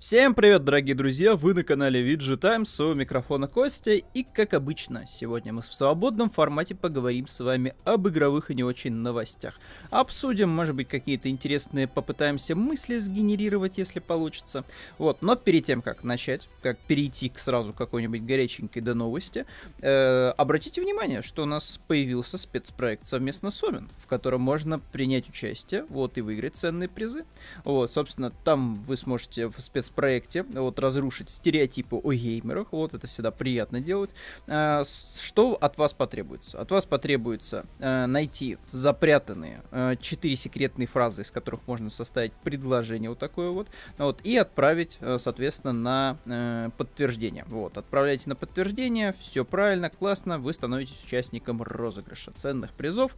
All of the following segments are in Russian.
Всем привет, дорогие друзья! Вы на канале VG Times, у микрофона Костя, и как обычно, сегодня мы в свободном формате поговорим с вами об игровых и не очень новостях. Обсудим, может быть, какие-то интересные, попытаемся мысли сгенерировать, если получится. Вот, но перед тем, как начать, как перейти к сразу какой-нибудь горяченькой до новости, э, обратите внимание, что у нас появился спецпроект совместно с Омин, в котором можно принять участие, вот, и выиграть ценные призы. Вот, собственно, там вы сможете в спец проекте, вот, разрушить стереотипы о геймерах, вот, это всегда приятно делать. А, что от вас потребуется? От вас потребуется а, найти запрятанные а, 4 секретные фразы, из которых можно составить предложение вот такое вот, вот, и отправить, а, соответственно, на подтверждение. Вот, отправляйте на подтверждение, все правильно, классно, вы становитесь участником розыгрыша ценных призов.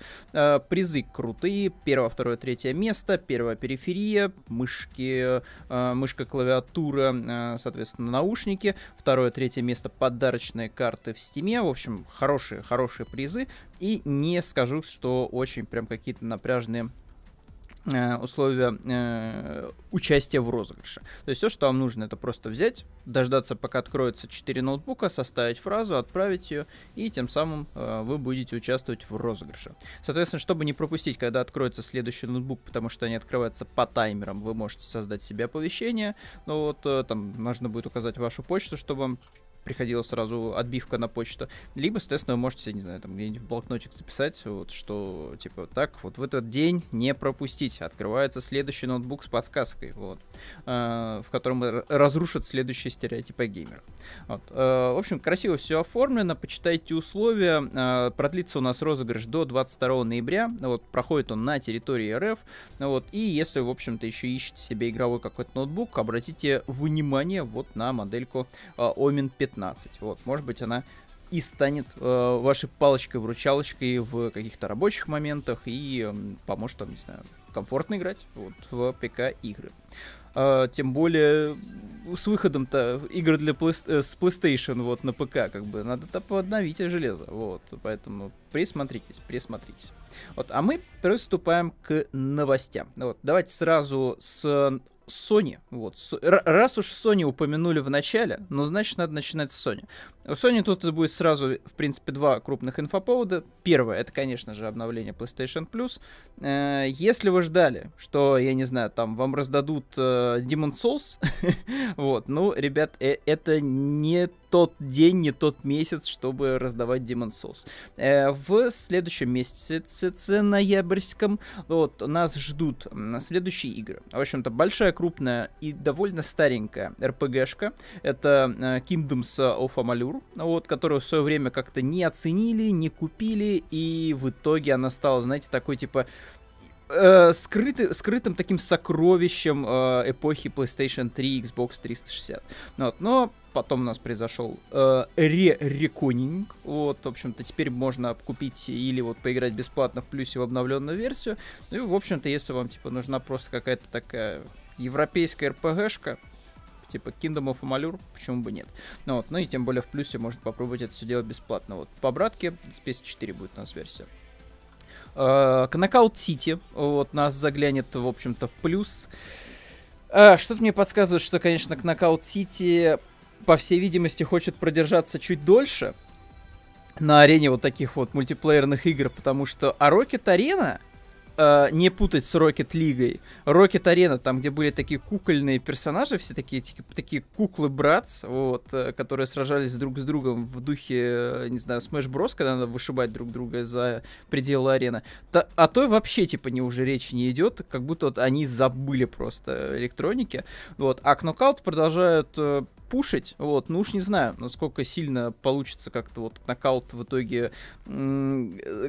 Призы крутые, первое, второе, третье место, первая периферия, мышки, мышка клавиатура, клавиатура, э, соответственно, наушники. Второе, третье место подарочные карты в стиме. В общем, хорошие, хорошие призы. И не скажу, что очень прям какие-то напряжные условия э, участия в розыгрыше. То есть все, что вам нужно, это просто взять, дождаться, пока откроется 4 ноутбука, составить фразу, отправить ее, и тем самым э, вы будете участвовать в розыгрыше. Соответственно, чтобы не пропустить, когда откроется следующий ноутбук, потому что они открываются по таймерам, вы можете создать себе оповещение. Ну вот, э, там нужно будет указать вашу почту, чтобы приходила сразу отбивка на почту, либо, соответственно, вы можете, не знаю, там где-нибудь в блокнотик записать, вот, что, типа, так, вот в этот день не пропустить, открывается следующий ноутбук с подсказкой, вот, э, в котором разрушат следующие стереотипы геймера. Вот, э, в общем, красиво все оформлено, почитайте условия, э, продлится у нас розыгрыш до 22 ноября, вот, проходит он на территории РФ, вот, и если, в общем-то, еще ищете себе игровой какой-то ноутбук, обратите внимание вот на модельку э, Omen 15 15. Вот, может быть, она и станет э, вашей палочкой-вручалочкой в каких-то рабочих моментах и э, поможет вам, не знаю, комфортно играть вот, в ПК-игры. Э, тем более с выходом-то игр для э, с PlayStation вот на ПК, как бы, надо-то обновить железо, вот, поэтому присмотритесь, присмотритесь. Вот, а мы приступаем к новостям. Вот, давайте сразу с Sony. Вот. Раз уж Sony упомянули в начале, ну, значит, надо начинать с Sony. У Sony тут будет сразу, в принципе, два крупных инфоповода. Первое, это, конечно же, обновление PlayStation Plus. Э, если вы ждали, что, я не знаю, там вам раздадут э, Demon Souls, вот, ну, ребят, э, это не тот день, не тот месяц, чтобы раздавать Demon Souls. В следующем месяце, ноябрьском, вот, нас ждут следующие игры. В общем-то, большая, крупная и довольно старенькая RPG-шка. Это Kingdoms of Amalur, вот, которую в свое время как-то не оценили, не купили, и в итоге она стала, знаете, такой типа э, скрыты, скрытым таким сокровищем э, эпохи PlayStation 3, Xbox 360. Вот, но потом у нас произошел э, ре-реконинг. Вот, в общем-то, теперь можно купить или вот поиграть бесплатно в плюсе в обновленную версию. Ну и, в общем-то, если вам, типа, нужна просто какая-то такая европейская RPG-шка, типа Kingdom of Amalur, почему бы нет. Ну, вот, ну и тем более в плюсе можно попробовать это все делать бесплатно. Вот по братке с PS4 будет у нас версия. Knockout City вот нас заглянет, в общем-то, в плюс. Uh, что-то мне подсказывает, что, конечно, Knockout City, по всей видимости, хочет продержаться чуть дольше на арене вот таких вот мультиплеерных игр, потому что а Rocket Arena э, не путать с Rocket League. Rocket Arena, там, где были такие кукольные персонажи, все такие, типа, такие куклы-братс, вот, э, которые сражались друг с другом в духе, э, не знаю, Smash Bros, когда надо вышибать друг друга за пределы арены. Та, а то вообще, типа, не уже речи не идет, как будто вот они забыли просто электроники. Вот. А Knockout продолжают э, пушить, вот, ну уж не знаю, насколько сильно получится как-то вот нокаут в итоге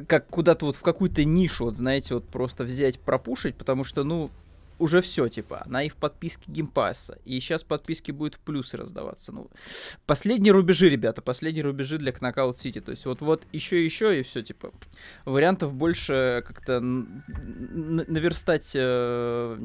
как куда-то вот в какую-то нишу, вот, знаете, вот просто взять, пропушить, потому что, ну, уже все, типа, она и в подписке геймпасса, и сейчас подписки будут в плюсы раздаваться. Ну, последние рубежи, ребята, последние рубежи для Knockout City. То есть вот, вот еще еще и все, типа, вариантов больше как-то наверстать э,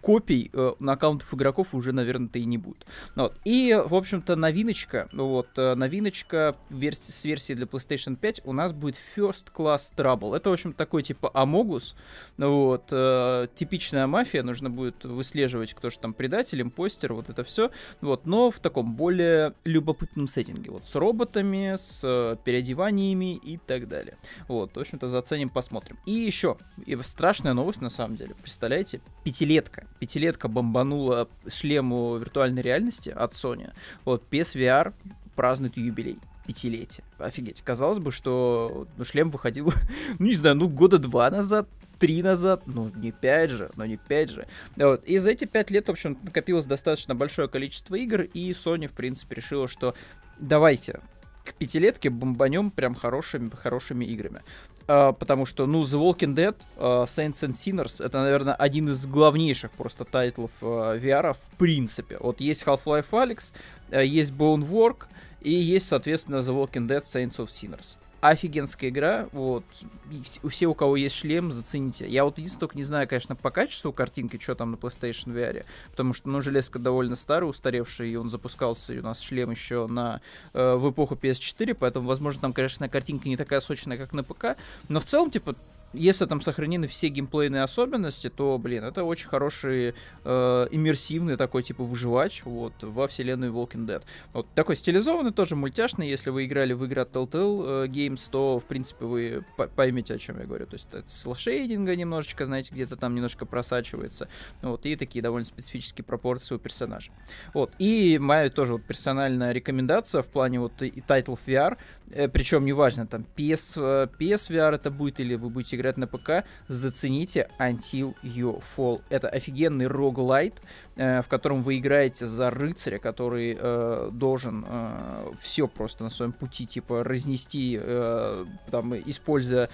копий э, на аккаунтов игроков уже, наверное-то и не будет. Вот. И, в общем-то, новиночка, вот, э, новиночка версии, с версии для PlayStation 5 у нас будет First Class Trouble. Это, в общем, такой, типа, Амогус, вот, э, типичная мафия, мафия, нужно будет выслеживать, кто же там предатель, импостер, вот это все. Вот, но в таком более любопытном сеттинге. Вот с роботами, с э, переодеваниями и так далее. Вот, в общем-то, заценим, посмотрим. И еще, и страшная новость на самом деле. Представляете, пятилетка. Пятилетка бомбанула шлему виртуальной реальности от Sony. Вот, PSVR празднует юбилей пятилетие. Офигеть. Казалось бы, что ну, шлем выходил, ну, не знаю, ну, года два назад, три назад, ну, не пять же, но не пять же. Вот. И за эти пять лет, в общем, накопилось достаточно большое количество игр, и Sony, в принципе, решила, что давайте к пятилетке бомбанем прям хорошими, хорошими играми. Uh, потому что, ну, The Walking Dead, uh, Saints and Sinners, это, наверное, один из главнейших просто тайтлов uh, VR в принципе. Вот есть Half-Life Alyx, uh, есть Bonework, и есть, соответственно, The Walking Dead Saints of Sinners. Офигенская игра, вот, у все, у кого есть шлем, зацените. Я вот единственное только не знаю, конечно, по качеству картинки, что там на PlayStation VR, потому что, ну, железка довольно старая, устаревшая, и он запускался, и у нас шлем еще на, э, в эпоху PS4, поэтому, возможно, там, конечно, картинка не такая сочная, как на ПК, но в целом, типа, если там сохранены все геймплейные особенности, то, блин, это очень хороший э, иммерсивный такой типа выживач вот во вселенной Walking Dead. Вот такой стилизованный, тоже мультяшный. Если вы играли в игры от Telltale э, Games, то, в принципе, вы поймете, о чем я говорю. То есть это слэшейдинга немножечко, знаете, где-то там немножко просачивается. Вот, и такие довольно специфические пропорции у персонажа. Вот, и моя тоже вот персональная рекомендация в плане вот и Title VR, причем неважно, там PS, э, PS VR это будет или вы будете играть на ПК, зацените Until You Fall. Это офигенный роглайт, э, в котором вы играете за рыцаря, который э, должен э, все просто на своем пути, типа, разнести, э, там, используя...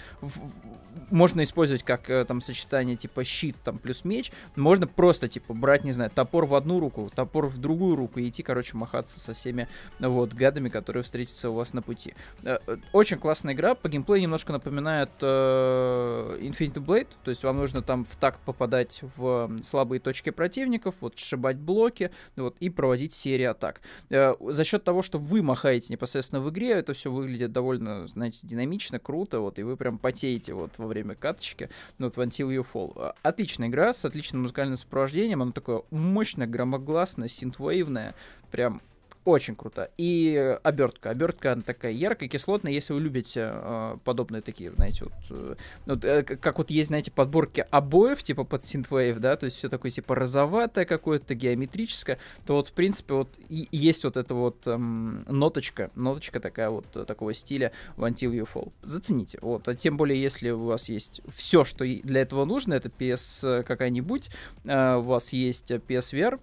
Можно использовать как э, там сочетание типа щит там плюс меч, можно просто типа брать, не знаю, топор в одну руку, топор в другую руку и идти, короче, махаться со всеми вот гадами, которые встретятся у вас на пути. Э, э, очень классная игра, по геймплею немножко напоминает э, Infinity Blade, то есть вам нужно там в такт попадать в слабые точки противников, вот сшибать блоки, вот и проводить серии атак. Э, за счет того, что вы махаете непосредственно в игре, это все выглядит довольно, знаете, динамично, круто, вот и вы прям потеете вот во время каточки, ну, вот в Until You Fall. А, отличная игра с отличным музыкальным сопровождением, она такое мощное, громогласное, синтвейвное, прям очень круто. И обертка. Обертка она такая яркая, кислотная. Если вы любите э, подобные такие, знаете, вот, э, вот э, как вот есть, знаете, подборки обоев, типа под Synthwave, да, то есть все такое типа розоватое какое-то, геометрическое, то вот, в принципе, вот и, есть вот эта вот эм, ноточка, ноточка такая вот э, такого стиля в Until You Fall. Зацените. Вот. А тем более, если у вас есть все, что для этого нужно, это PS какая-нибудь, э, у вас есть PSVR,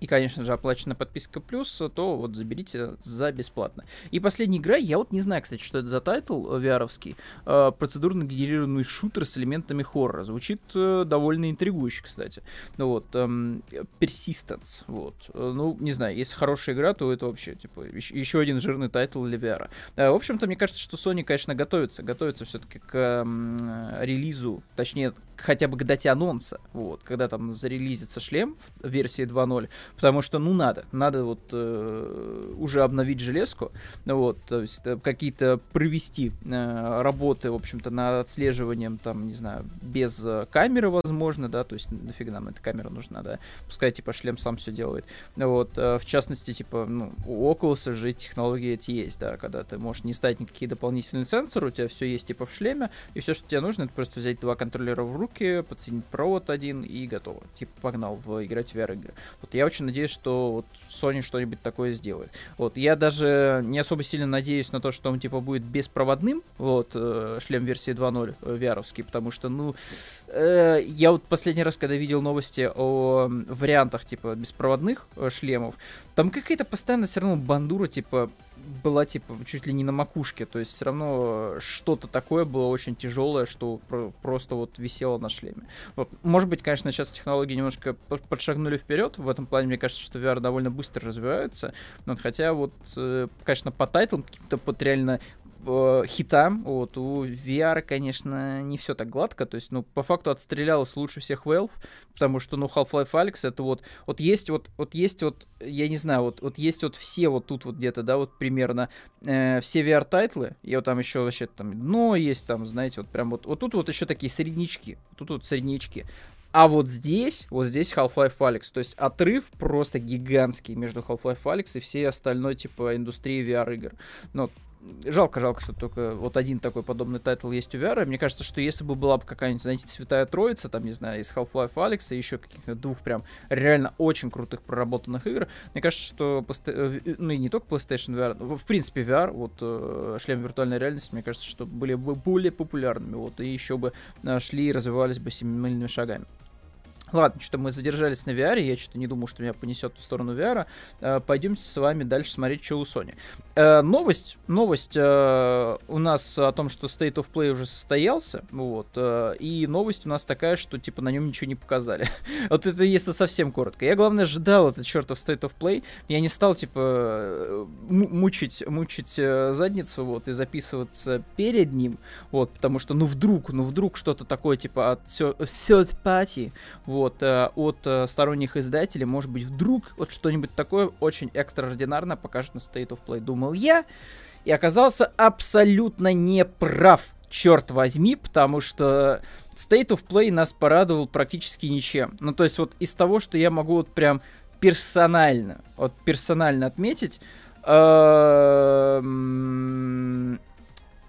и, конечно же, оплачена подписка плюс, то вот заберите за бесплатно. И последняя игра, я вот не знаю, кстати, что это за тайтл VR-овский, э, процедурно генерированный шутер с элементами хоррора. Звучит э, довольно интригующе, кстати. Ну вот, эм, Persistence, вот. Э, ну, не знаю, если хорошая игра, то это вообще, типа, еще один жирный тайтл для VR. Э, в общем-то, мне кажется, что Sony, конечно, готовится, готовится все-таки к э, релизу, точнее, хотя бы к дате анонса, вот, когда там зарелизится шлем в версии 2.0, потому что, ну, надо, надо вот э, уже обновить железку, вот, то есть э, какие-то провести э, работы, в общем-то, над отслеживанием, там, не знаю, без э, камеры, возможно, да, то есть нафига нам эта камера нужна, да, пускай, типа, шлем сам все делает, вот, э, в частности, типа, ну, у Oculus же технологии эти есть, да, когда ты можешь не ставить никакие дополнительные сенсоры, у тебя все есть, типа, в шлеме, и все, что тебе нужно, это просто взять два контроллера в руки, подсоединить провод один и готово, типа, погнал в играть в VR-игры. Вот я очень надеюсь, что вот Sony что-нибудь такое сделает. Вот, я даже не особо сильно надеюсь на то, что он, типа, будет беспроводным, вот, э, шлем версии 2.0 э, VR-овский, потому что, ну, э, я вот последний раз, когда видел новости о вариантах, типа, беспроводных э, шлемов, там какая-то постоянно все равно бандура, типа, была типа чуть ли не на макушке, то есть все равно что-то такое было очень тяжелое, что про- просто вот висело на шлеме. Вот, может быть, конечно, сейчас технологии немножко подшагнули вперед, в этом плане мне кажется, что VR довольно быстро развивается, но хотя вот, э, конечно, по тайтлам каким-то под реально э, хитам, вот, у VR, конечно, не все так гладко, то есть, ну, по факту отстрелялась лучше всех Valve, потому что, ну, Half-Life Alyx это вот, вот есть вот, вот есть вот, я не знаю, вот, вот есть вот все вот тут вот где-то, да, вот примерно э, все VR-тайтлы, и вот там еще вообще там дно есть, там, знаете, вот прям вот, вот тут вот еще такие среднячки, тут вот среднячки, А вот здесь, вот здесь Half-Life Alyx. То есть отрыв просто гигантский между Half-Life Alyx и всей остальной, типа, индустрии VR-игр. Ну, жалко, жалко, что только вот один такой подобный тайтл есть у VR. Мне кажется, что если бы была бы какая-нибудь, знаете, Святая Троица, там, не знаю, из Half-Life и еще каких-то двух прям реально очень крутых проработанных игр, мне кажется, что, э, ну и не только PlayStation VR, в принципе VR, вот э, шлем виртуальной реальности, мне кажется, что были бы более популярными, вот, и еще бы э, шли и развивались бы семимильными шагами. Ладно, что мы задержались на VR, я что-то не думаю, что меня понесет в сторону VR. Э, пойдемте с вами дальше смотреть, что у Sony. Э, новость, новость э, у нас о том, что State of Play уже состоялся, вот, э, и новость у нас такая, что типа на нем ничего не показали. вот это если совсем коротко. Я, главное, ждал этот чертов State of Play, я не стал, типа, э, мучить, мучить э, задницу, вот, и записываться перед ним, вот, потому что, ну, вдруг, ну, вдруг что-то такое, типа, от third party, вот, вот, э, от э, сторонних издателей, может быть, вдруг вот что-нибудь такое очень экстраординарное покажет на State of Play, думал я, и оказался абсолютно неправ, черт возьми, потому что State of Play нас порадовал практически ничем. Ну, то есть вот из того, что я могу вот прям персонально, вот персонально отметить, эм,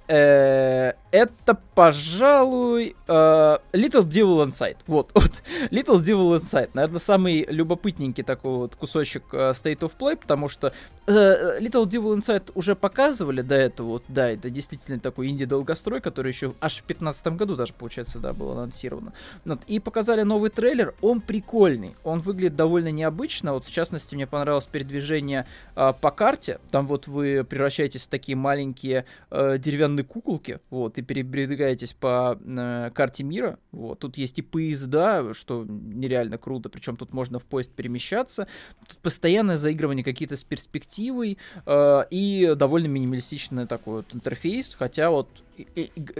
э, это, пожалуй, uh, Little Devil Inside. Вот, вот, Little Devil Inside. Наверное, самый любопытненький такой вот кусочек uh, State of Play, потому что uh, Little Devil Inside уже показывали до этого, вот, да, это действительно такой инди-долгострой, который еще аж в 15 году даже, получается, да, был анонсировано. Вот, и показали новый трейлер, он прикольный, он выглядит довольно необычно, вот, в частности, мне понравилось передвижение uh, по карте, там вот вы превращаетесь в такие маленькие uh, деревянные куколки, вот, и передвигаетесь по э, карте мира. Вот. Тут есть и поезда, что нереально круто, причем тут можно в поезд перемещаться. Тут постоянное заигрывание какие-то с перспективой э, и довольно минималистичный такой вот интерфейс, хотя вот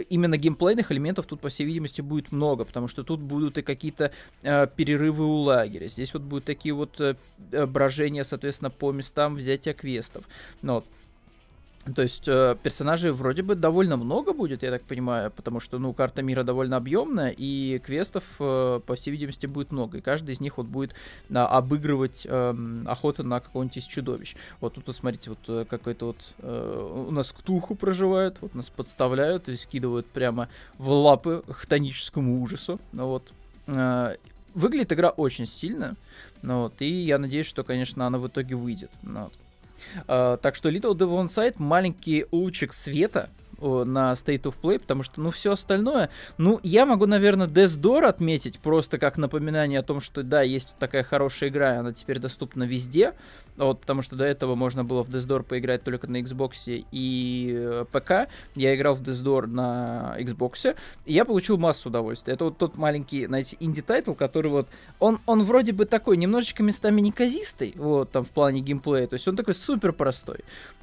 именно геймплейных элементов тут, по всей видимости, будет много, потому что тут будут и какие-то э, перерывы у лагеря. Здесь вот будут такие вот э, брожения, соответственно, по местам взятия квестов. Но то есть э, персонажей вроде бы довольно много будет, я так понимаю, потому что, ну, карта мира довольно объемная, и квестов, э, по всей видимости, будет много, и каждый из них вот будет э, обыгрывать э, охоту на какого-нибудь из чудовищ. Вот тут, вот, смотрите, вот э, какой-то вот э, у нас ктуху проживают, вот нас подставляют и скидывают прямо в лапы хтоническому ужасу. Ну вот. Э, выглядит игра очень сильно, ну вот, и я надеюсь, что, конечно, она в итоге выйдет. Ну, вот. Uh, так что Little Devil Inside маленький лучик света на State of Play, потому что, ну, все остальное, ну, я могу, наверное, Death Door отметить просто как напоминание о том, что, да, есть такая хорошая игра, она теперь доступна везде, вот, потому что до этого можно было в Death поиграть только на Xbox и э, ПК, я играл в Death на Xbox, и я получил массу удовольствия. Это вот тот маленький, знаете, инди-тайтл, который вот, он, он вроде бы такой, немножечко местами неказистый, вот, там, в плане геймплея, то есть он такой супер простой,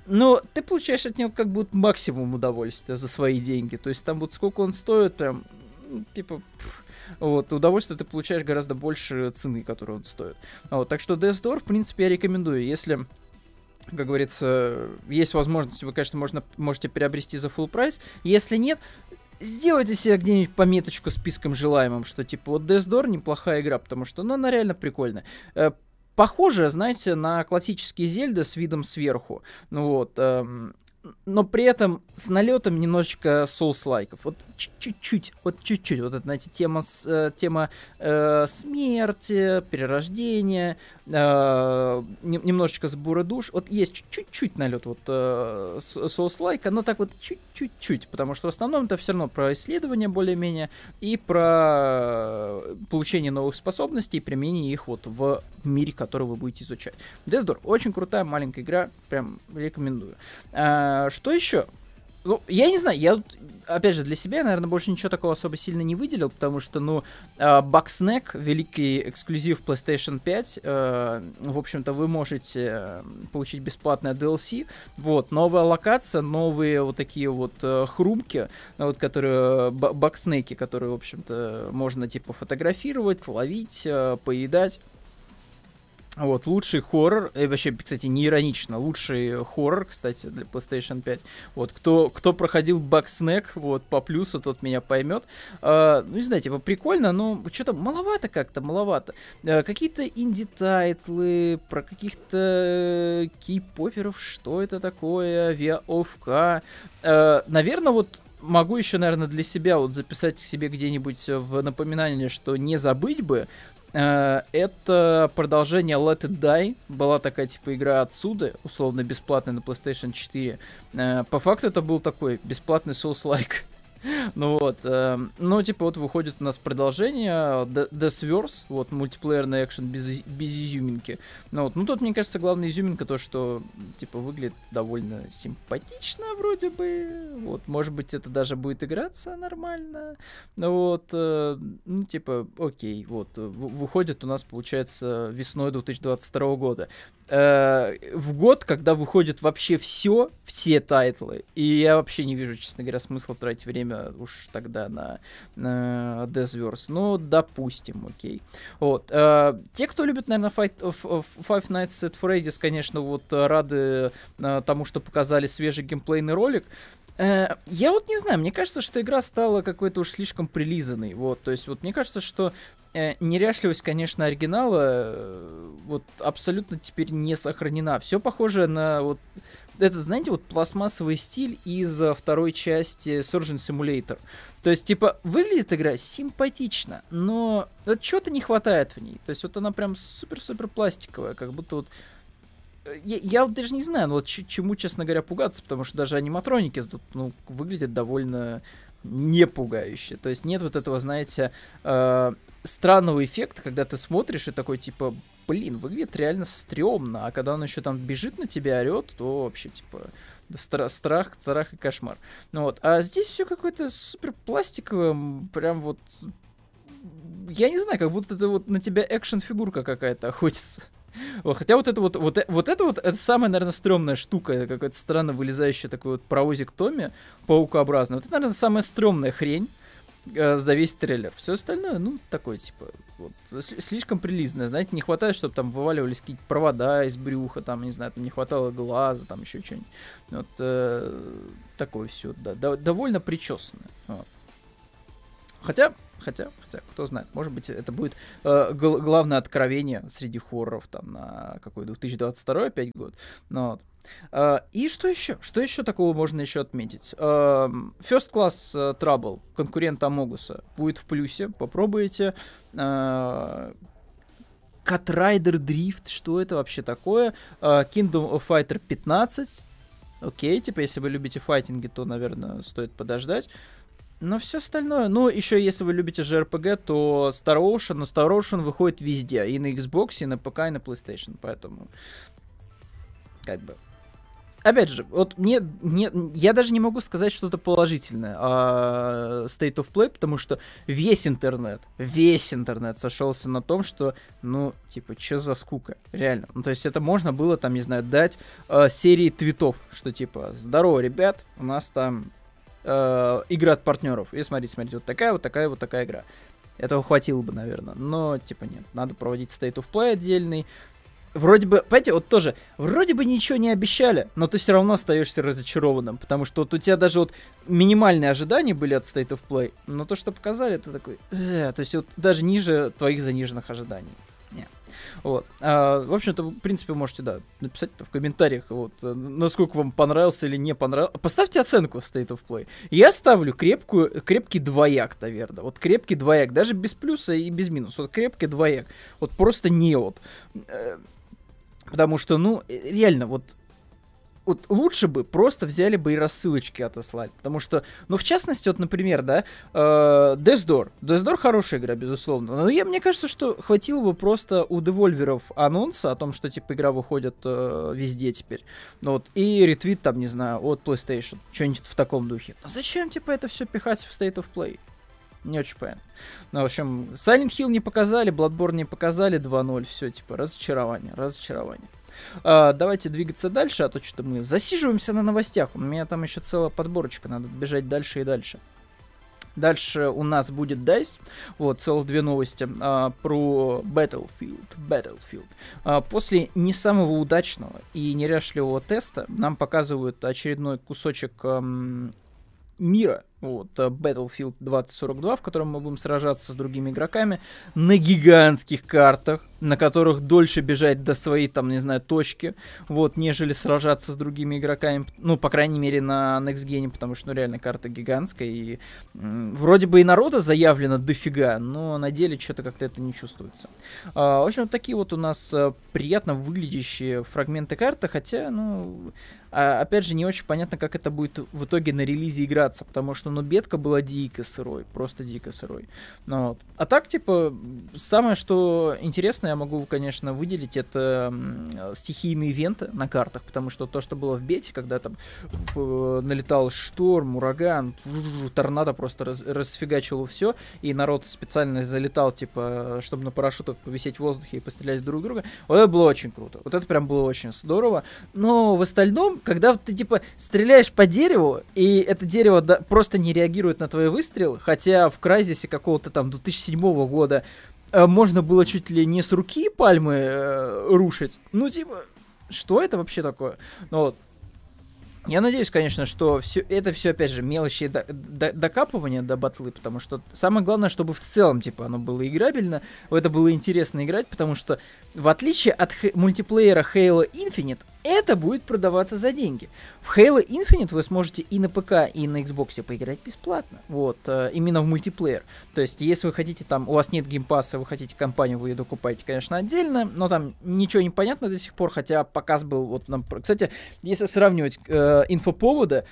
но ты получаешь от него как бы максимум удовольствия за свои деньги. То есть там вот сколько он стоит, прям, ну, типа, пфф, вот, удовольствие ты получаешь гораздо больше цены, которую он стоит. Вот, так что Death Door, в принципе, я рекомендую. Если как говорится, есть возможность, вы, конечно, можно, можете приобрести за full price. Если нет, сделайте себе где-нибудь пометочку списком желаемым, что типа вот Death Door неплохая игра, потому что ну, она реально прикольная. Э, похоже, знаете, на классические Зельды с видом сверху. Ну вот, эм, но при этом с налетом немножечко соус-лайков. Вот чуть-чуть, вот чуть-чуть. Вот это, знаете, тема, э, тема э, смерти, перерождения, э, немножечко сбора душ. Вот есть чуть-чуть налет вот э, соус-лайка, но так вот чуть-чуть, потому что в основном это все равно про исследование более-менее и про получение новых способностей и применение их вот в мире, который вы будете изучать. Death очень крутая маленькая игра, прям рекомендую. А, что еще? Ну, я не знаю, я, опять же, для себя, наверное, больше ничего такого особо сильно не выделил, потому что, ну, Бакснек, великий эксклюзив PlayStation 5, э, в общем-то, вы можете э, получить бесплатное DLC, вот, новая локация, новые вот такие вот э, хрумки, вот, которые, багснеки, которые, в общем-то, можно, типа, фотографировать, ловить, поедать, Вот, лучший хоррор, и вообще, кстати, не иронично, лучший хоррор, кстати, для PlayStation 5. Вот, кто, кто проходил Bugsnax, вот, по плюсу, тот меня поймет. А, ну, не знаю, типа, прикольно, но что-то маловато как-то, маловато. А, какие-то инди-тайтлы, про каких-то кей-поперов, что это такое, We Are OFK. А, наверное, вот могу еще, наверное, для себя вот записать себе где-нибудь в напоминание, что не забыть бы, Э, это продолжение Let It Die. Была такая типа игра отсюда, условно бесплатная на PlayStation 4. Э, по факту это был такой бесплатный Souls-like. Ну вот, э, ну типа вот выходит у нас продолжение Deathverse, вот мультиплеерный экшен без, без изюминки. Ну вот, ну тут мне кажется главная изюминка то, что типа выглядит довольно симпатично вроде бы. Вот, может быть это даже будет играться нормально. Ну вот, э, ну типа, окей, вот, выходит у нас получается весной 2022 года. Э, в год, когда выходит вообще все, все тайтлы, и я вообще не вижу, честно говоря, смысла тратить время уж тогда на, на Deathverse. Ну, допустим, окей. Вот. Э, те, кто любит, наверное, Fight, Five Nights at Freddy's, конечно, вот рады э, тому, что показали свежий геймплейный ролик. Э, я вот не знаю, мне кажется, что игра стала какой-то уж слишком прилизанной. Вот, то есть, вот мне кажется, что э, неряшливость, конечно, оригинала э, вот абсолютно теперь не сохранена. Все похоже на вот этот, знаете, вот пластмассовый стиль из э, второй части Surgeon Simulator. То есть, типа, выглядит игра симпатично, но вот чего-то не хватает в ней. То есть, вот она прям супер-супер пластиковая, как будто вот я, я вот даже не знаю, ну вот чему, честно говоря, пугаться, потому что даже аниматроники ну, выглядят довольно не пугающе. То есть нет вот этого, знаете, э, странного эффекта, когда ты смотришь и такой типа, блин, выглядит реально стрёмно, а когда он еще там бежит на тебя, орет, то вообще типа стра- страх, страх и кошмар. Ну вот, а здесь все какое-то супер пластиковое, прям вот я не знаю, как будто это вот на тебя экшен-фигурка какая-то охотится. Вот, хотя вот это вот, вот, вот это вот, это самая, наверное, стрёмная штука, это какая-то странно вылезающая такой вот паровозик Томми, паукообразный. Вот это, наверное, самая стрёмная хрень э, за весь трейлер. Все остальное, ну, такое, типа, вот, слишком прилизное, знаете, не хватает, чтобы там вываливались какие-то провода из брюха, там, не знаю, там не хватало глаза, там еще что-нибудь. Вот, э, такое все, да, да, довольно причесанное. Вот. Хотя, Хотя, хотя, кто знает, может быть, это будет э, гл- главное откровение среди хорроров там на какой 2022 опять год. Но вот. Uh, и что еще? Что еще такого можно еще отметить? Uh, First Class uh, Trouble, конкурент Амогуса, будет в плюсе, попробуйте. Uh, Cut Rider Drift, что это вообще такое? Kingdom of Fighter 15. Окей, типа, если вы любите файтинги, то, наверное, стоит подождать. Но все остальное, ну, еще если вы любите JRPG, то Star Ocean, но Star Ocean выходит везде, и на Xbox, и на ПК, и на PlayStation, поэтому, как бы, опять же, вот мне, мне, я даже не могу сказать что-то положительное о State of Play, потому что весь интернет, весь интернет сошелся на том, что, ну, типа, что за скука, реально. Ну, то есть это можно было, там, не знаю, дать э, серии твитов, что, типа, здорово, ребят, у нас там э, игры от партнеров. И смотрите, смотрите, вот такая, вот такая, вот такая игра. Этого хватило бы, наверное. Но, типа, нет. Надо проводить State of Play отдельный. Вроде бы, понимаете, вот тоже, вроде бы ничего не обещали, но ты все равно остаешься разочарованным, потому что вот у тебя даже вот минимальные ожидания были от State of Play, но то, что показали, это такой, э, то есть вот даже ниже твоих заниженных ожиданий. Вот. А, в общем-то, в принципе, можете, да, написать в комментариях, вот, э, насколько вам понравился или не понравился. Поставьте оценку State of Play. Я ставлю крепкую, крепкий двояк, наверное. Вот крепкий двояк, даже без плюса и без минуса. Вот крепкий двояк. Вот просто не вот. Э, потому что, ну, э, реально, вот вот лучше бы просто взяли бы и рассылочки отослали. Потому что, ну, в частности, вот, например, да, э, Death Door. Death Door хорошая игра, безусловно. Но я, мне кажется, что хватило бы просто у девольверов анонса о том, что, типа, игра выходит э, везде теперь. Ну, вот, и ретвит, там, не знаю, от PlayStation. Что-нибудь в таком духе. Но зачем, типа, это все пихать в State of Play? Не очень понятно. Ну, в общем, Silent Hill не показали, Bloodborne не показали 2.0. Все, типа, разочарование, разочарование. А, давайте двигаться дальше, а то что-то мы засиживаемся на новостях. У меня там еще целая подборочка, надо бежать дальше и дальше. Дальше у нас будет DICE. Вот, целых две новости а, про Battlefield. Battlefield. А, после не самого удачного и неряшливого теста нам показывают очередной кусочек ам, мира вот, э, Battlefield 2042, в котором мы будем сражаться с другими игроками на гигантских картах, на которых дольше бежать до своей, там, не знаю, точки, вот, нежели сражаться с другими игроками, ну, по крайней мере, на Next Gen, потому что, ну, реально, карта гигантская, и вроде бы и народа заявлено дофига, но на деле что-то как-то это не чувствуется. А, в общем, вот такие вот у нас а, приятно выглядящие фрагменты карты, хотя, ну, а, опять же, не очень понятно, как это будет в итоге на релизе играться, потому что, ну, бетка была дико сырой, просто дико сырой. Ну, вот. А так, типа, самое, что интересно, я могу, конечно, выделить, это стихийные ивенты на картах, потому что то, что было в бете, когда там налетал шторм, ураган, торнадо просто раз, расфигачило все, и народ специально залетал, типа, чтобы на парашютах повисеть в воздухе и пострелять друг друга, вот это было очень круто. Вот это прям было очень здорово. Но в остальном, когда ты, типа, стреляешь по дереву, и это дерево да, просто не реагирует на твои выстрелы, хотя в Крайзисе какого-то там 2007 года э, можно было чуть ли не с руки пальмы э, рушить. Ну, типа, что это вообще такое? Ну, вот. Я надеюсь, конечно, что все это все, опять же, мелочи до, до, докапывания до батлы, потому что самое главное, чтобы в целом, типа, оно было играбельно, в это было интересно играть, потому что, в отличие от мультиплеера Halo Infinite, это будет продаваться за деньги. В Halo Infinite вы сможете и на ПК, и на Xbox поиграть бесплатно. Вот, э, именно в мультиплеер. То есть, если вы хотите там, у вас нет геймпасса, вы хотите компанию, вы ее докупаете, конечно, отдельно, но там ничего не понятно до сих пор, хотя показ был вот нам... Кстати, если сравнивать э, инфоповоды,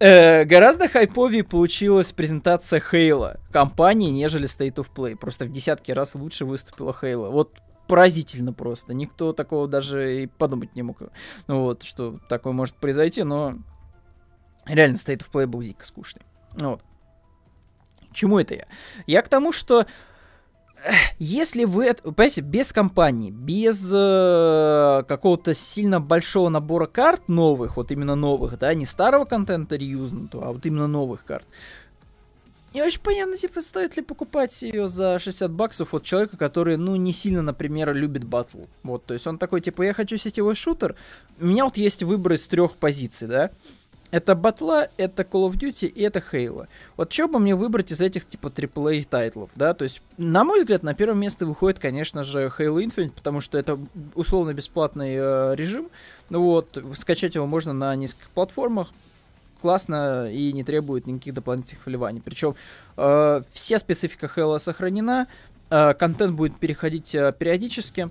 Э, гораздо хайповее получилась презентация Хейла компании, нежели State of Play. Просто в десятки раз лучше выступила Хейла. Вот поразительно просто. Никто такого даже и подумать не мог. Ну вот, что такое может произойти, но реально State of Play был дико скучный. Ну вот. чему это я? Я к тому, что если вы, понимаете, без компании, без э, какого-то сильно большого набора карт новых, вот именно новых, да, не старого контента реюзнутого, а вот именно новых карт, не очень понятно, типа, стоит ли покупать ее за 60 баксов от человека, который, ну, не сильно, например, любит батл. Вот, то есть он такой, типа, я хочу сетевой шутер, у меня вот есть выбор из трех позиций, да, это батла, это Call of Duty и это Halo. Вот что бы мне выбрать из этих типа AAA тайтлов, да? То есть, на мой взгляд, на первое место выходит, конечно же, Halo Infinite, потому что это условно бесплатный э, режим. Вот, скачать его можно на нескольких платформах классно и не требует никаких дополнительных вливаний. Причем э, вся специфика Halo сохранена, э, контент будет переходить э, периодически.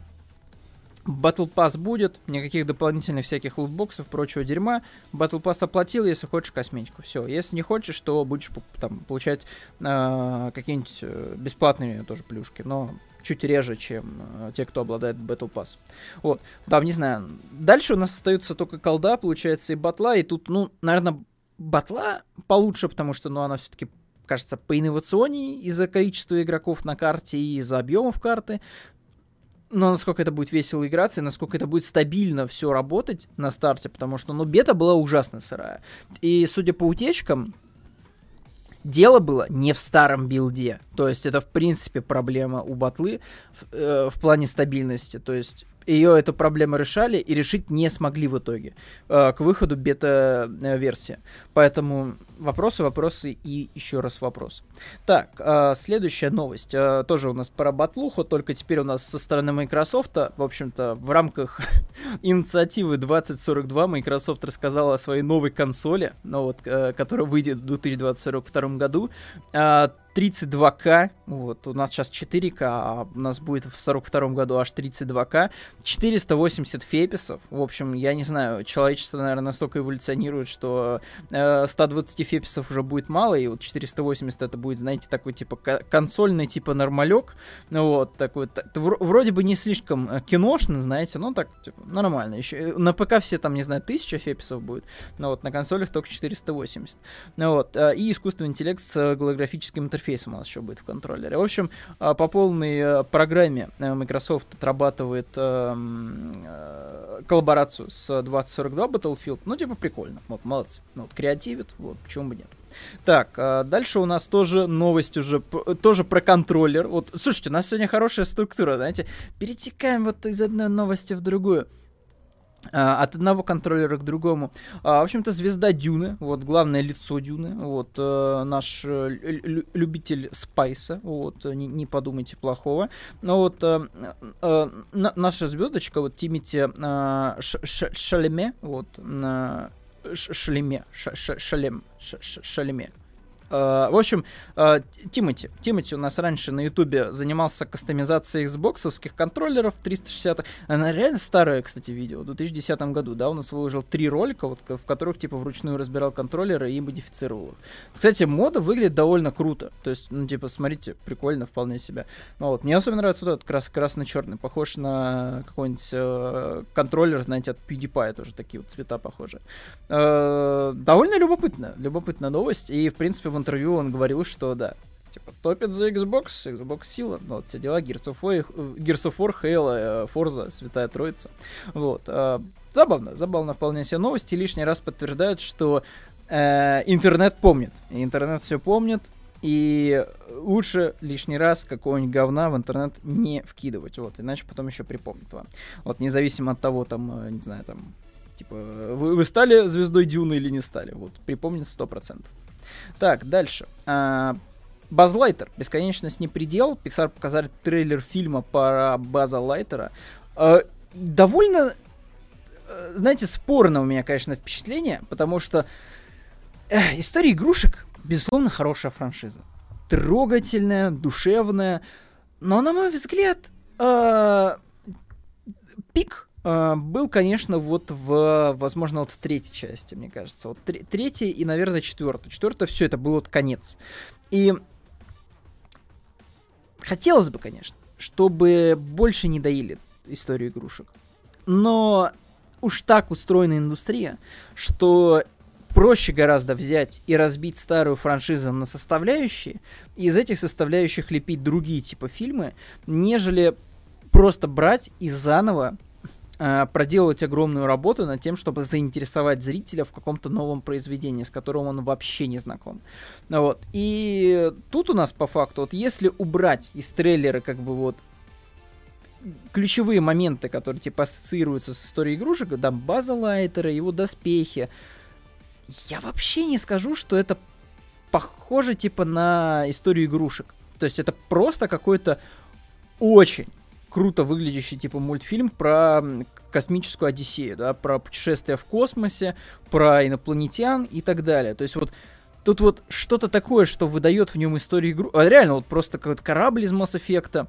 Battle Pass будет, никаких дополнительных всяких лутбоксов, прочего дерьма. Battle Pass оплатил, если хочешь косметику. Все, если не хочешь, то будешь там получать э, какие-нибудь э, бесплатные тоже плюшки, но чуть реже, чем э, те, кто обладает Battle Pass. Вот, там, не знаю. Дальше у нас остаются только колда, получается, и батла, и тут, ну, наверное, батла получше, потому что, ну, она все-таки кажется, поинновационнее из-за количества игроков на карте и из-за объемов карты. Но насколько это будет весело играться и насколько это будет стабильно все работать на старте, потому что, ну, бета была ужасно сырая. И, судя по утечкам, дело было не в старом билде. То есть это, в принципе, проблема у батлы в, э, в плане стабильности. То есть ее эту проблему решали и решить не смогли в итоге э, к выходу бета-версии. Поэтому вопросы, вопросы и еще раз вопрос. Так, э, следующая новость. Э, тоже у нас про батлуху, только теперь у нас со стороны Microsoft, в общем-то, в рамках инициативы 2042 Microsoft рассказала о своей новой консоли, ну вот, э, которая выйдет в 2022 году. 32К, вот, у нас сейчас 4К, а у нас будет в 42 году аж 32К, 480 феписов, в общем, я не знаю, человечество, наверное, настолько эволюционирует, что э, 120 феписов уже будет мало, и вот 480 это будет, знаете, такой, типа, консольный, типа, нормалек, ну вот, такой, так, вроде бы не слишком э, киношный, знаете, но так, типа, нормально, еще, э, на ПК все там, не знаю, 1000 феписов будет, но вот, на консолях только 480, ну вот, э, и искусственный интеллект с голографическим интерфейсом, интерфейсом у нас еще будет в контроллере. В общем, а, по полной э, программе э, Microsoft отрабатывает эм, э, коллаборацию с 2042 Battlefield. Ну, типа, прикольно. Вот, молодцы. Ну, вот, креативит, вот, почему бы нет. Так, дальше у нас тоже новость уже, тоже про контроллер. Вот, слушайте, у нас сегодня хорошая структура, знаете. Перетекаем вот из одной новости в другую. А, от одного контроллера к другому. А, в общем-то, звезда Дюны, вот, главное лицо Дюны, вот, э, наш э, любитель Спайса, вот, не, не подумайте плохого. Но вот э, э, наша звездочка, вот, Тимити э, Шалеме, вот, э, Шалеме, Шалем, Шалеме, Э, в общем, э, Тимати. Тимати у нас раньше на Ютубе занимался кастомизацией Xbox контроллеров 360. Она реально старое, кстати, видео. В 2010 году, да, у нас выложил три ролика, вот, в которых, типа, вручную разбирал контроллеры и модифицировал их. Кстати, мода выглядит довольно круто. То есть, ну, типа, смотрите, прикольно вполне себя. Ну, вот, мне особенно нравится вот этот крас красно-черный. Похож на какой-нибудь э, контроллер, знаете, от PewDiePie тоже такие вот цвета похожие. Э, довольно любопытно. Любопытная новость. И, в принципе, в интервью он говорил, что да, типа, топит за Xbox, Xbox сила, ну, вот все дела, Gears of War, Gears of War Halo, Forza, Святая Троица. Вот. Э, забавно, забавно вполне себе новости, лишний раз подтверждают, что э, интернет помнит. Интернет все помнит, и лучше лишний раз какого-нибудь говна в интернет не вкидывать, вот, иначе потом еще припомнит вам. Вот, независимо от того, там, э, не знаю, там, типа, вы, вы стали звездой Дюны или не стали, вот, припомнит сто процентов. Так, дальше. А, Баз Лайтер. Бесконечность не предел. Pixar показали трейлер фильма про База Лайтера. А, довольно, э, знаете, спорно у меня, конечно, впечатление, потому что э, история игрушек, безусловно, хорошая франшиза. Трогательная, душевная. Но, на мой взгляд, э, пик Uh, был, конечно, вот в, возможно, вот в третьей части, мне кажется. Вот тр- третья и, наверное, четвертая. Четвертая все, это был вот конец. И хотелось бы, конечно, чтобы больше не доили историю игрушек. Но уж так устроена индустрия, что проще гораздо взять и разбить старую франшизу на составляющие, и из этих составляющих лепить другие типа фильмы, нежели просто брать и заново Э, проделывать огромную работу над тем, чтобы заинтересовать зрителя в каком-то новом произведении, с которым он вообще не знаком. Вот. И тут у нас по факту, вот если убрать из трейлера как бы вот ключевые моменты, которые типа ассоциируются с историей игрушек, да, база Лайтера, его доспехи, я вообще не скажу, что это похоже типа на историю игрушек. То есть это просто какой-то очень круто выглядящий типа мультфильм про космическую Одиссею, да, про путешествия в космосе, про инопланетян и так далее. То есть вот тут вот что-то такое, что выдает в нем историю игру. А реально, вот просто какой-то корабль из Mass Effect,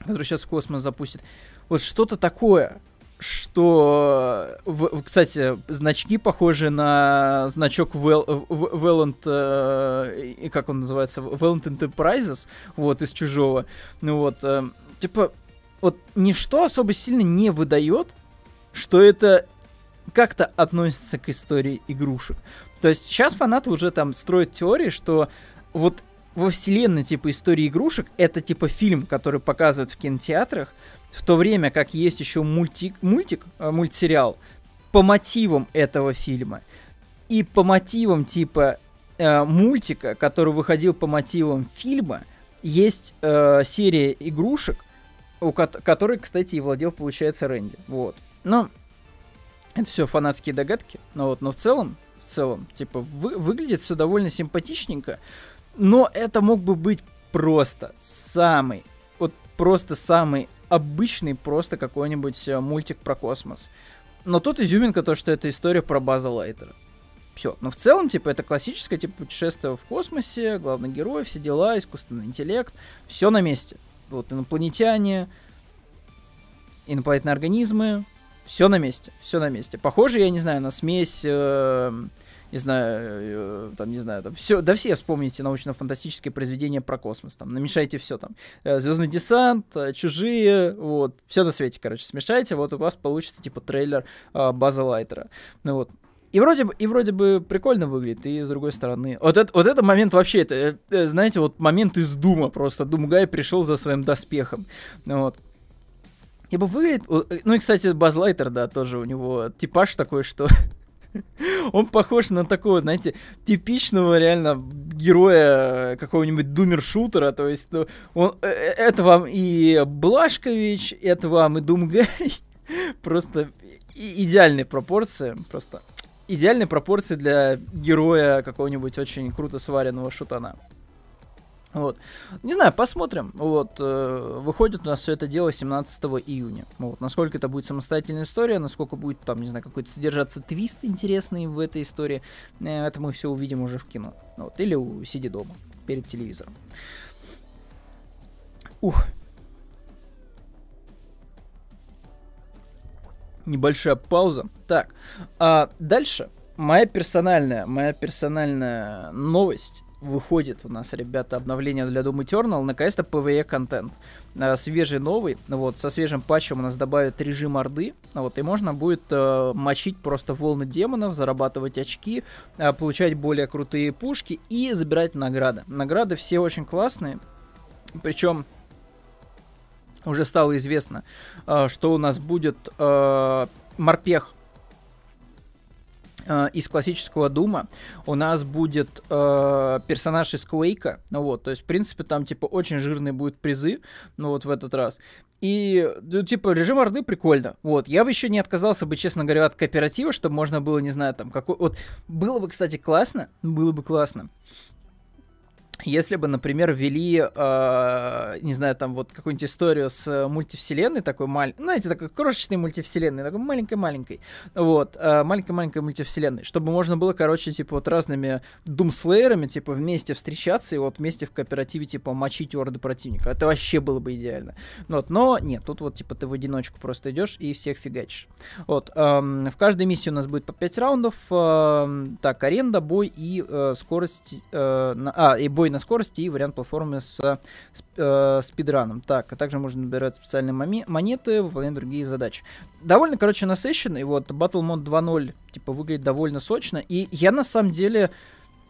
который сейчас в космос запустит. Вот что-то такое, что, в, кстати, значки похожи на значок Vel, Velant, э, как он называется, Velant Enterprises, вот, из Чужого. Ну вот, э, типа, вот ничто особо сильно не выдает, что это как-то относится к истории игрушек. То есть сейчас фанаты уже там строят теории, что вот во вселенной типа истории игрушек это типа фильм, который показывают в кинотеатрах, в то время как есть еще мультик, мультик, э, мультсериал по мотивам этого фильма и по мотивам типа э, мультика, который выходил по мотивам фильма, есть э, серия игрушек, у ко- которой, кстати, и владел, получается, Рэнди. Вот. Но это все фанатские догадки. Но вот, но в целом, в целом, типа, вы, выглядит все довольно симпатичненько. Но это мог бы быть просто самый, вот просто самый обычный, просто какой-нибудь э, мультик про космос. Но тут изюминка то, что это история про База Лайтера. Все. Но в целом, типа, это классическое, типа, путешествие в космосе, главный герой, все дела, искусственный интеллект, все на месте вот инопланетяне, инопланетные организмы, все на месте, все на месте. Похоже, я не знаю, на смесь, э, не знаю, э, там, не знаю, там, все, да все вспомните научно-фантастические произведения про космос, там, намешайте все там. Э, Звездный десант, э, чужие, вот, все на свете, короче, смешайте, вот у вас получится, типа, трейлер э, База Лайтера. Ну вот, И вроде бы, и вроде бы прикольно выглядит, и с другой стороны. Вот, это, вот это момент вообще, это, э, э, знаете, вот момент из Дума просто. Думгай пришел за своим доспехом. Вот. Ибо выглядит... Ну и, кстати, Базлайтер, да, тоже у него типаж такой, что Он похож на такого, знаете, типичного реально героя какого-нибудь думер-шутера. То есть, ну, он, э, э, это вам и Блашкович, это вам и Думгай. Просто идеальные пропорции. Просто идеальные пропорции для героя какого-нибудь очень круто сваренного шутана. Вот. Не знаю, посмотрим. Вот, э, выходит у нас все это дело 17 июня. Вот, насколько это будет самостоятельная история, насколько будет там, не знаю, какой-то содержаться твист интересный в этой истории, э, это мы все увидим уже в кино. Вот, или у сиди дома, перед телевизором. Ух. Небольшая пауза. Так, а дальше моя персональная, моя персональная новость выходит у нас, ребята, обновление для Doom Eternal, наконец-то PvE контент. Э, свежий новый, вот, со свежим патчем у нас добавят режим Орды, вот, и можно будет э, мочить просто волны демонов, зарабатывать очки, э, получать более крутые пушки и забирать награды. Награды все очень классные, причем уже стало известно, э, что у нас будет э, морпех Э, из классического Дума у нас будет персонаж из Квейка, ну вот, то есть, в принципе, там, типа, очень жирные будут призы, ну вот, в этот раз. И, ну, типа, режим Орды прикольно, вот. Я бы еще не отказался бы, честно говоря, от кооператива, чтобы можно было, не знаю, там, какой... Вот, было бы, кстати, классно, было бы классно, если бы, например, ввели, э, не знаю, там вот какую-нибудь историю с мультивселенной, такой маленькой, знаете, такой крошечной мультивселенной, такой маленькой-маленькой, вот, э, маленькой-маленькой мультивселенной, чтобы можно было, короче, типа вот разными думслеерами, типа, вместе встречаться и вот вместе в кооперативе, типа, мочить орды противника. Это вообще было бы идеально. Вот, но нет, тут вот, типа, ты в одиночку просто идешь и всех фигачишь. Вот, э, в каждой миссии у нас будет по 5 раундов, э, так, аренда, бой и э, скорость, э, на, а, и бой на скорости и вариант платформы с э, спидраном. Так, а также можно набирать специальные монеты, выполнять другие задачи. Довольно, короче, насыщенный. Вот, Battle Mode 2.0, типа, выглядит довольно сочно. И я, на самом деле,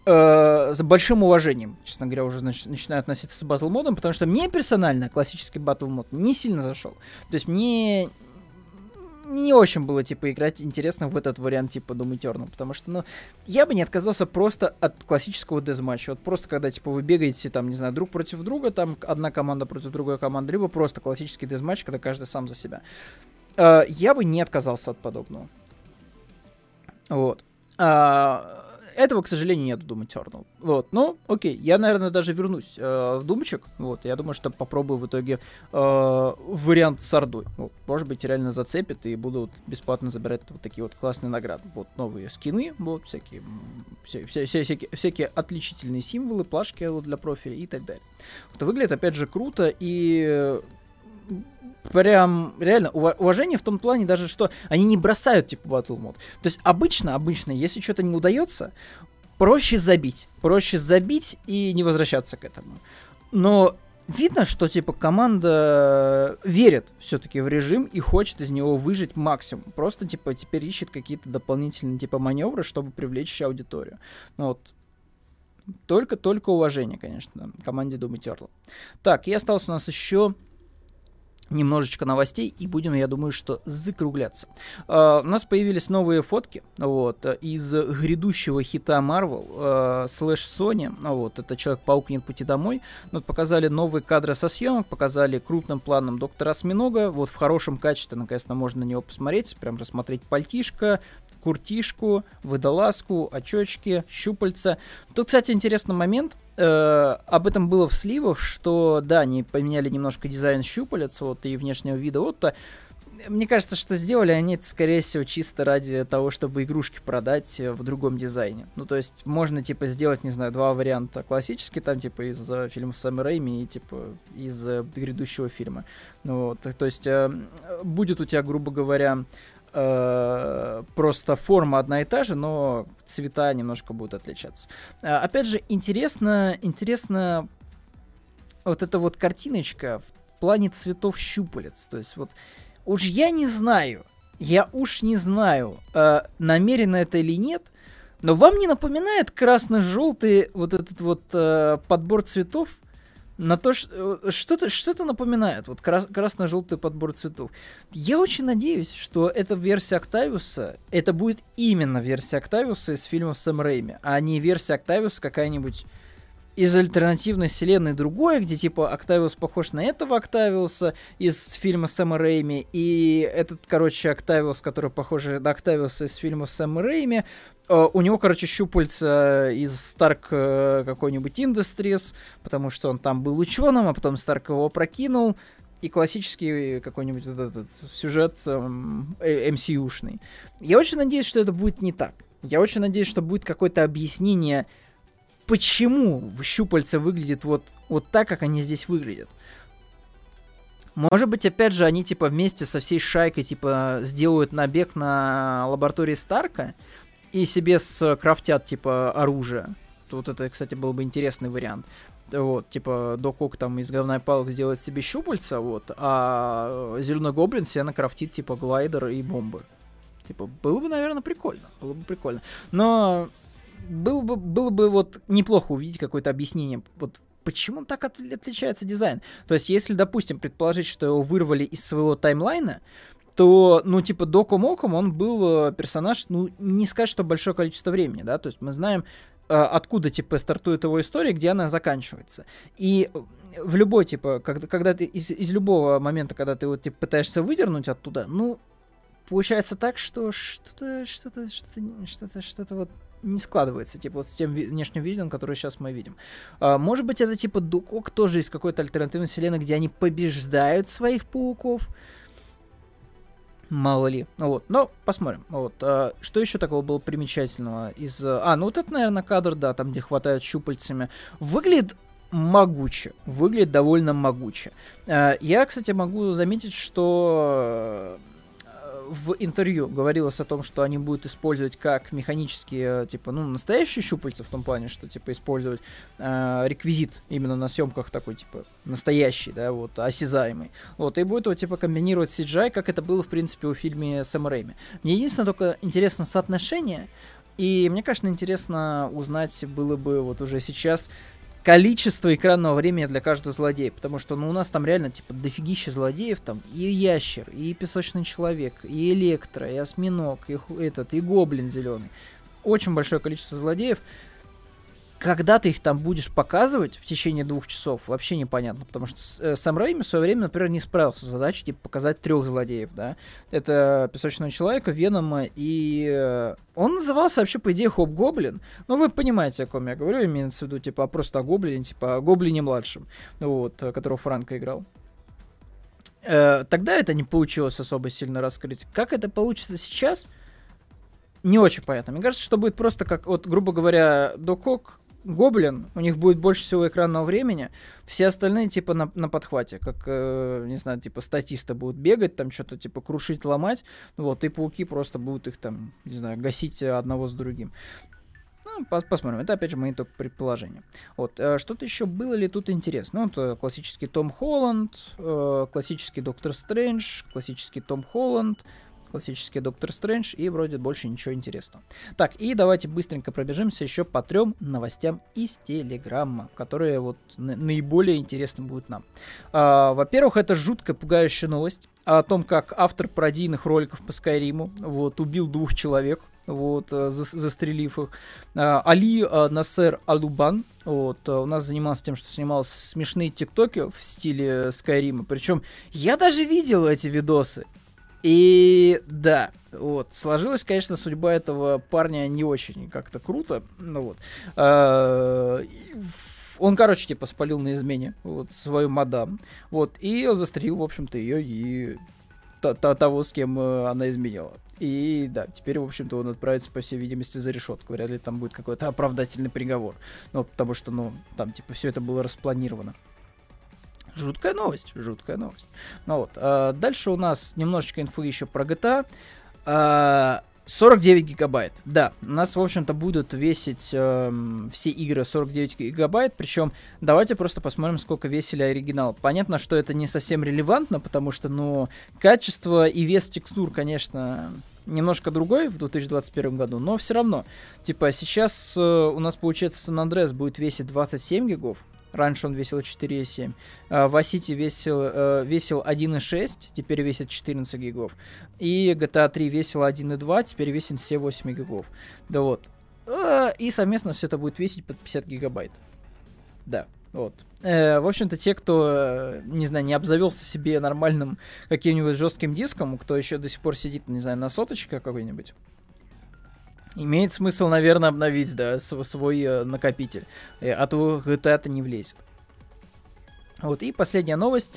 э, с большим уважением, честно говоря, уже нач- начинаю относиться с батл модом, потому что мне персонально классический батл мод не сильно зашел. То есть мне не очень было, типа, играть интересно в этот вариант, типа, Doom Eternal, потому что, ну, я бы не отказался просто от классического дезматча. Вот просто, когда, типа, вы бегаете, там, не знаю, друг против друга, там, одна команда против другой команды, либо просто классический дезматч, когда каждый сам за себя. Uh, я бы не отказался от подобного. Вот. Uh, этого, к сожалению, нет в Doom Eternal. Вот, ну, окей, я, наверное, даже вернусь э, в Думчик. Вот, я думаю, что попробую в итоге э, вариант с Ордой. Вот, может быть, реально зацепит и буду вот бесплатно забирать вот такие вот классные награды. Вот, новые скины, вот, всякие, вся, вся, вся, всякие, всякие отличительные символы, плашки вот, для профиля и так далее. Вот, выглядит, опять же, круто и прям реально уважение в том плане даже, что они не бросают типа батл мод. То есть обычно, обычно, если что-то не удается, проще забить. Проще забить и не возвращаться к этому. Но видно, что типа команда верит все-таки в режим и хочет из него выжить максимум. Просто типа теперь ищет какие-то дополнительные типа маневры, чтобы привлечь аудиторию. Ну, вот. Только-только уважение, конечно, команде Doom Eternal. Так, и остался у нас еще немножечко новостей и будем, я думаю, что закругляться. Uh, у нас появились новые фотки вот, из грядущего хита Marvel uh, слэш Sony. Вот, это Человек-паук нет пути домой. Вот, показали новые кадры со съемок, показали крупным планом Доктора Осьминога. Вот в хорошем качестве, наконец-то, можно на него посмотреть, прям рассмотреть пальтишко, куртишку, водолазку, очечки, щупальца. Тут, кстати, интересный момент. Э, об этом было в сливах, что, да, они поменяли немножко дизайн щупалец, вот, и внешнего вида Отто. Мне кажется, что сделали они это, скорее всего, чисто ради того, чтобы игрушки продать в другом дизайне. Ну, то есть, можно, типа, сделать, не знаю, два варианта. Классический, там, типа, из uh, фильма Сэма Рэйми и, типа, из uh, грядущего фильма. Ну, вот, то есть, uh, будет у тебя, грубо говоря, э, просто форма одна и та же, но цвета немножко будут отличаться. Э, опять же, интересно, интересно вот эта вот картиночка в плане цветов щупалец. То есть вот уж я не знаю, я уж не знаю, э, намеренно это или нет, но вам не напоминает красно-желтый вот этот вот э, подбор цветов на то, что э, что-то что напоминает, вот крас- красно-желтый подбор цветов. Я очень надеюсь, что эта версия Октавиуса, это будет именно версия Октавиуса из фильмов Сэм Рэйми, а не версия Октавиуса какая-нибудь из альтернативной вселенной другое, где типа Октавиус похож на этого Октавиуса из фильма Сэма Рэйми, и этот, короче, Октавиус, который похож на Октавиуса из фильмов Сэма Рэйми, э, у него, короче, щупальца из Старк э, какой-нибудь Industries, потому что он там был ученым, а потом Старк его прокинул, и классический какой-нибудь вот этот сюжет эм, э, MCU-шный. Я очень надеюсь, что это будет не так. Я очень надеюсь, что будет какое-то объяснение почему щупальца выглядят вот, вот так, как они здесь выглядят. Может быть, опять же, они, типа, вместе со всей шайкой, типа, сделают набег на лаборатории Старка и себе скрафтят, типа, оружие. Тут это, кстати, был бы интересный вариант. Вот, типа, Док там из говна палок сделает себе щупальца, вот, а Зеленый Гоблин себе накрафтит, типа, глайдер и бомбы. Типа, было бы, наверное, прикольно. Было бы прикольно. Но было бы, было бы вот неплохо увидеть какое-то объяснение, вот почему так от, отличается дизайн. То есть, если, допустим, предположить, что его вырвали из своего таймлайна, то, ну, типа, Доку Моком он был э, персонаж, ну, не сказать, что большое количество времени, да, то есть мы знаем, э, откуда, типа, стартует его история, где она заканчивается. И в любой, типа, когда, когда ты из, из любого момента, когда ты вот, типа, пытаешься выдернуть оттуда, ну, получается так, что что-то, что-то, что-то, что-то, что-то вот не складывается, типа вот с тем ви- внешним видом, который сейчас мы видим. А, может быть, это типа Дукок тоже из какой-то альтернативной вселенной, где они побеждают своих пауков. Мало ли. Вот. Но посмотрим. Вот. А, что еще такого было примечательного из... А, ну вот это, наверное, кадр, да, там, где хватает щупальцами. Выглядит могуче. Выглядит довольно могуче. А, я, кстати, могу заметить, что в интервью говорилось о том, что они будут использовать как механические, типа, ну, настоящие щупальца в том плане, что, типа, использовать э, реквизит именно на съемках такой, типа, настоящий, да, вот, осязаемый. Вот, и будет его, типа, комбинировать с CGI, как это было, в принципе, у фильме Сэм Рэйми. Мне единственное только интересно соотношение, и мне, конечно, интересно узнать было бы вот уже сейчас, количество экранного времени для каждого злодея, потому что, ну, у нас там реально, типа, дофигища злодеев, там, и ящер, и песочный человек, и электро, и осьминог, и этот, и гоблин зеленый. Очень большое количество злодеев, когда ты их там будешь показывать в течение двух часов, вообще непонятно, потому что э, сам Рэйми в свое время, например, не справился с задачей, типа, показать трех злодеев, да. Это Песочного Человека, Венома и... Э, он назывался вообще, по идее, Хоп Гоблин. Ну, вы понимаете, о ком я говорю, имеется в виду, типа, просто о Гоблине, типа, о Гоблине младшем, вот, которого Франко играл. Э, тогда это не получилось особо сильно раскрыть. Как это получится сейчас, не очень понятно. Мне кажется, что будет просто как, вот, грубо говоря, Докок Гоблин, у них будет больше всего экранного времени, все остальные типа на, на подхвате, как, э, не знаю, типа статисты будут бегать, там что-то типа крушить, ломать, вот, и пауки просто будут их там, не знаю, гасить одного с другим. Ну, пос посмотрим. Это, опять же, мои только предположения. Вот. Э, что-то еще было ли тут интересно? Ну, это классический Том Холланд, э, классический Доктор Стрэндж, классический Том Холланд, классический Доктор Стрэндж, и вроде больше ничего интересного. Так, и давайте быстренько пробежимся еще по трем новостям из Телеграмма, которые вот наиболее интересны будут нам. А, во-первых, это жуткая пугающая новость о том, как автор пародийных роликов по Скайриму вот, убил двух человек, вот, э, за, застрелив их. А, Али а, Насер Алубан, вот, а, у нас занимался тем, что снимал смешные тиктоки в стиле Скайрима. Причем я даже видел эти видосы. И да, вот, сложилась, конечно, судьба этого парня не очень как-то круто. Ну вот. А, он, короче, типа, спалил на измене вот, свою мадам. Вот, и застрелил, в общем-то, ее и того, с кем э, она изменяла. И да, теперь, в общем-то, он отправится, по всей видимости, за решетку. Вряд ли там будет какой-то оправдательный приговор. Ну, потому что, ну, там, типа, все это было распланировано. Жуткая новость, жуткая новость. Ну вот, а дальше у нас немножечко инфы еще про GTA. А, 49 гигабайт, да. У нас, в общем-то, будут весить э, все игры 49 гигабайт, причем давайте просто посмотрим, сколько весили оригинал. Понятно, что это не совсем релевантно, потому что, ну, качество и вес текстур, конечно, немножко другой в 2021 году, но все равно. Типа, сейчас э, у нас, получается, Сан Андрес будет весить 27 гигов, Раньше он весил 4,7. Васити весил, э, весил 1,6, теперь весит 14 гигов. И GTA 3 весил 1,2, теперь весит все 8 гигов. Да вот. А, и совместно все это будет весить под 50 гигабайт. Да, вот. Э, в общем-то, те, кто, э, не знаю, не обзавелся себе нормальным каким-нибудь жестким диском, кто еще до сих пор сидит, не знаю, на соточке какой-нибудь, Имеет смысл, наверное, обновить, да, свой э, накопитель. Э, а то GTA-то не влезет. Вот, и последняя новость.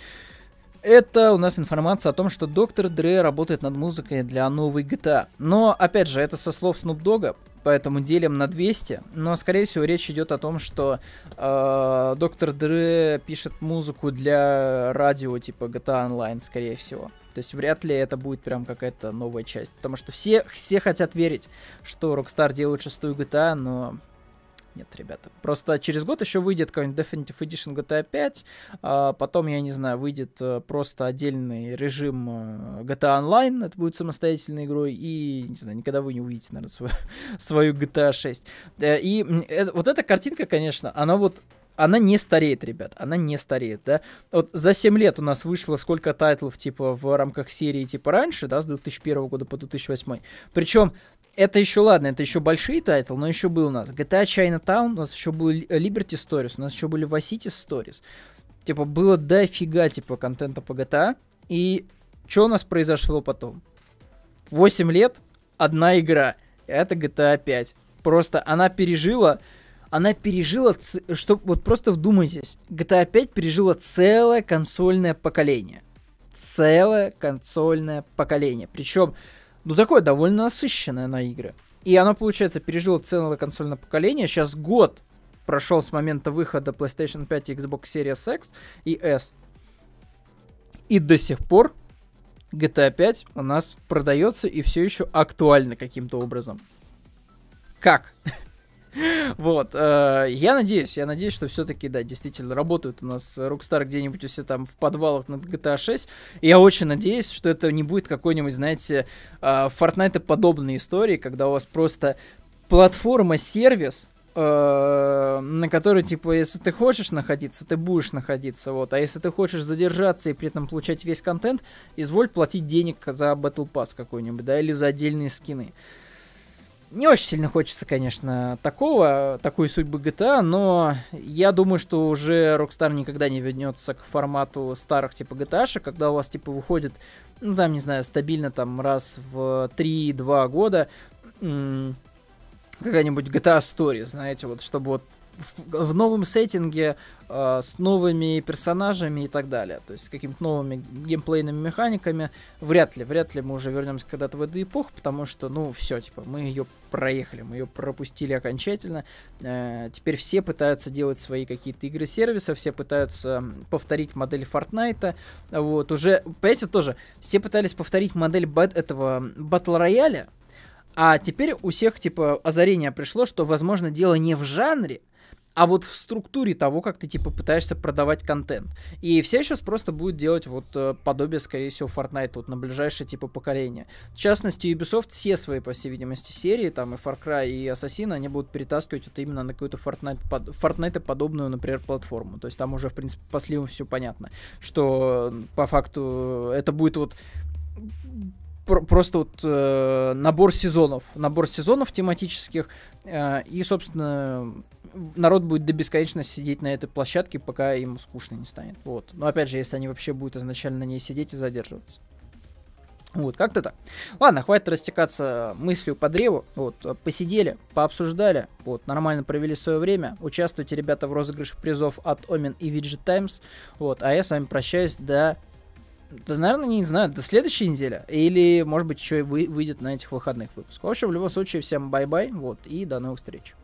Это у нас информация о том, что доктор Дре работает над музыкой для новой GTA. Но, опять же, это со слов Snoop Dogg, поэтому делим на 200. Но, скорее всего, речь идет о том, что э, доктор Дре пишет музыку для радио типа GTA Online, скорее всего. То есть вряд ли это будет прям какая-то новая часть. Потому что все, все хотят верить, что Rockstar делает шестую GTA, но нет, ребята. Просто через год еще выйдет какой-нибудь Definitive Edition GTA 5, а потом, я не знаю, выйдет э, просто отдельный режим э, GTA Online, это будет самостоятельной игрой, и, не знаю, никогда вы не увидите, наверное, свою, свою GTA 6. Э, и вот эта картинка, конечно, она вот она не стареет, ребят, она не стареет, да. Вот за 7 лет у нас вышло сколько тайтлов, типа, в рамках серии, типа, раньше, да, с 2001 года по 2008. Причем, это еще ладно, это еще большие тайтлы, но еще был у нас GTA Chinatown, у нас еще был Liberty Stories, у нас еще были Vice City Stories. Типа, было дофига, типа, контента по GTA. И что у нас произошло потом? 8 лет, одна игра. Это GTA 5. Просто она пережила она пережила, что вот просто вдумайтесь, GTA 5 пережила целое консольное поколение. Целое консольное поколение. Причем, ну такое довольно насыщенное на игры. И она, получается, пережила целое консольное поколение. Сейчас год прошел с момента выхода PlayStation 5 и Xbox Series X и S. И до сих пор GTA 5 у нас продается и все еще актуально каким-то образом. Как? Вот, э, я надеюсь, я надеюсь, что все-таки, да, действительно работают у нас Rockstar где-нибудь у себя там в подвалах над GTA 6. И я очень надеюсь, что это не будет какой-нибудь, знаете, э, Fortnite подобной истории, когда у вас просто платформа-сервис, э, на которой, типа, если ты хочешь находиться, ты будешь находиться, вот. А если ты хочешь задержаться и при этом получать весь контент, изволь платить денег за Battle Pass какой-нибудь, да, или за отдельные скины. Не очень сильно хочется, конечно, такого, такой судьбы GTA, но я думаю, что уже Rockstar никогда не вернется к формату старых типа GTA, когда у вас типа выходит, ну там, не знаю, стабильно там раз в 3-2 года какая-нибудь GTA Story, знаете, вот чтобы вот в, в новом сеттинге э, с новыми персонажами и так далее, то есть с какими-то новыми геймплейными механиками, вряд ли, вряд ли мы уже вернемся когда-то в эту эпоху, потому что, ну, все, типа, мы ее проехали, мы ее пропустили окончательно. Э, теперь все пытаются делать свои какие-то игры сервиса, все пытаются повторить модель Fortnite, вот, уже, понимаете, тоже, все пытались повторить модель бат этого Battle Royale, а теперь у всех, типа, озарение пришло, что, возможно, дело не в жанре, а вот в структуре того, как ты, типа, пытаешься продавать контент. И все сейчас просто будут делать вот э, подобие, скорее всего, Fortnite вот на ближайшее, типа, поколение. В частности, Ubisoft все свои, по всей видимости, серии, там, и Far Cry, и Assassin, они будут перетаскивать вот именно на какую-то Fortnite, под, Fortnite подобную, например, платформу. То есть там уже, в принципе, по сливам все понятно, что по факту это будет вот просто вот э, набор сезонов, набор сезонов тематических, э, и, собственно, народ будет до бесконечности сидеть на этой площадке, пока им скучно не станет. Вот. Но опять же, если они вообще будут изначально на ней сидеть и задерживаться. Вот, как-то так. Ладно, хватит растекаться мыслью по древу. Вот, посидели, пообсуждали, вот, нормально провели свое время. Участвуйте, ребята, в розыгрыше призов от Omen и Widget Times. Вот, а я с вами прощаюсь до да, наверное, не знаю, до следующей недели. Или, может быть, еще и вы, выйдет на этих выходных выпусках. В общем, в любом случае, всем bye-bye, вот, и до новых встреч.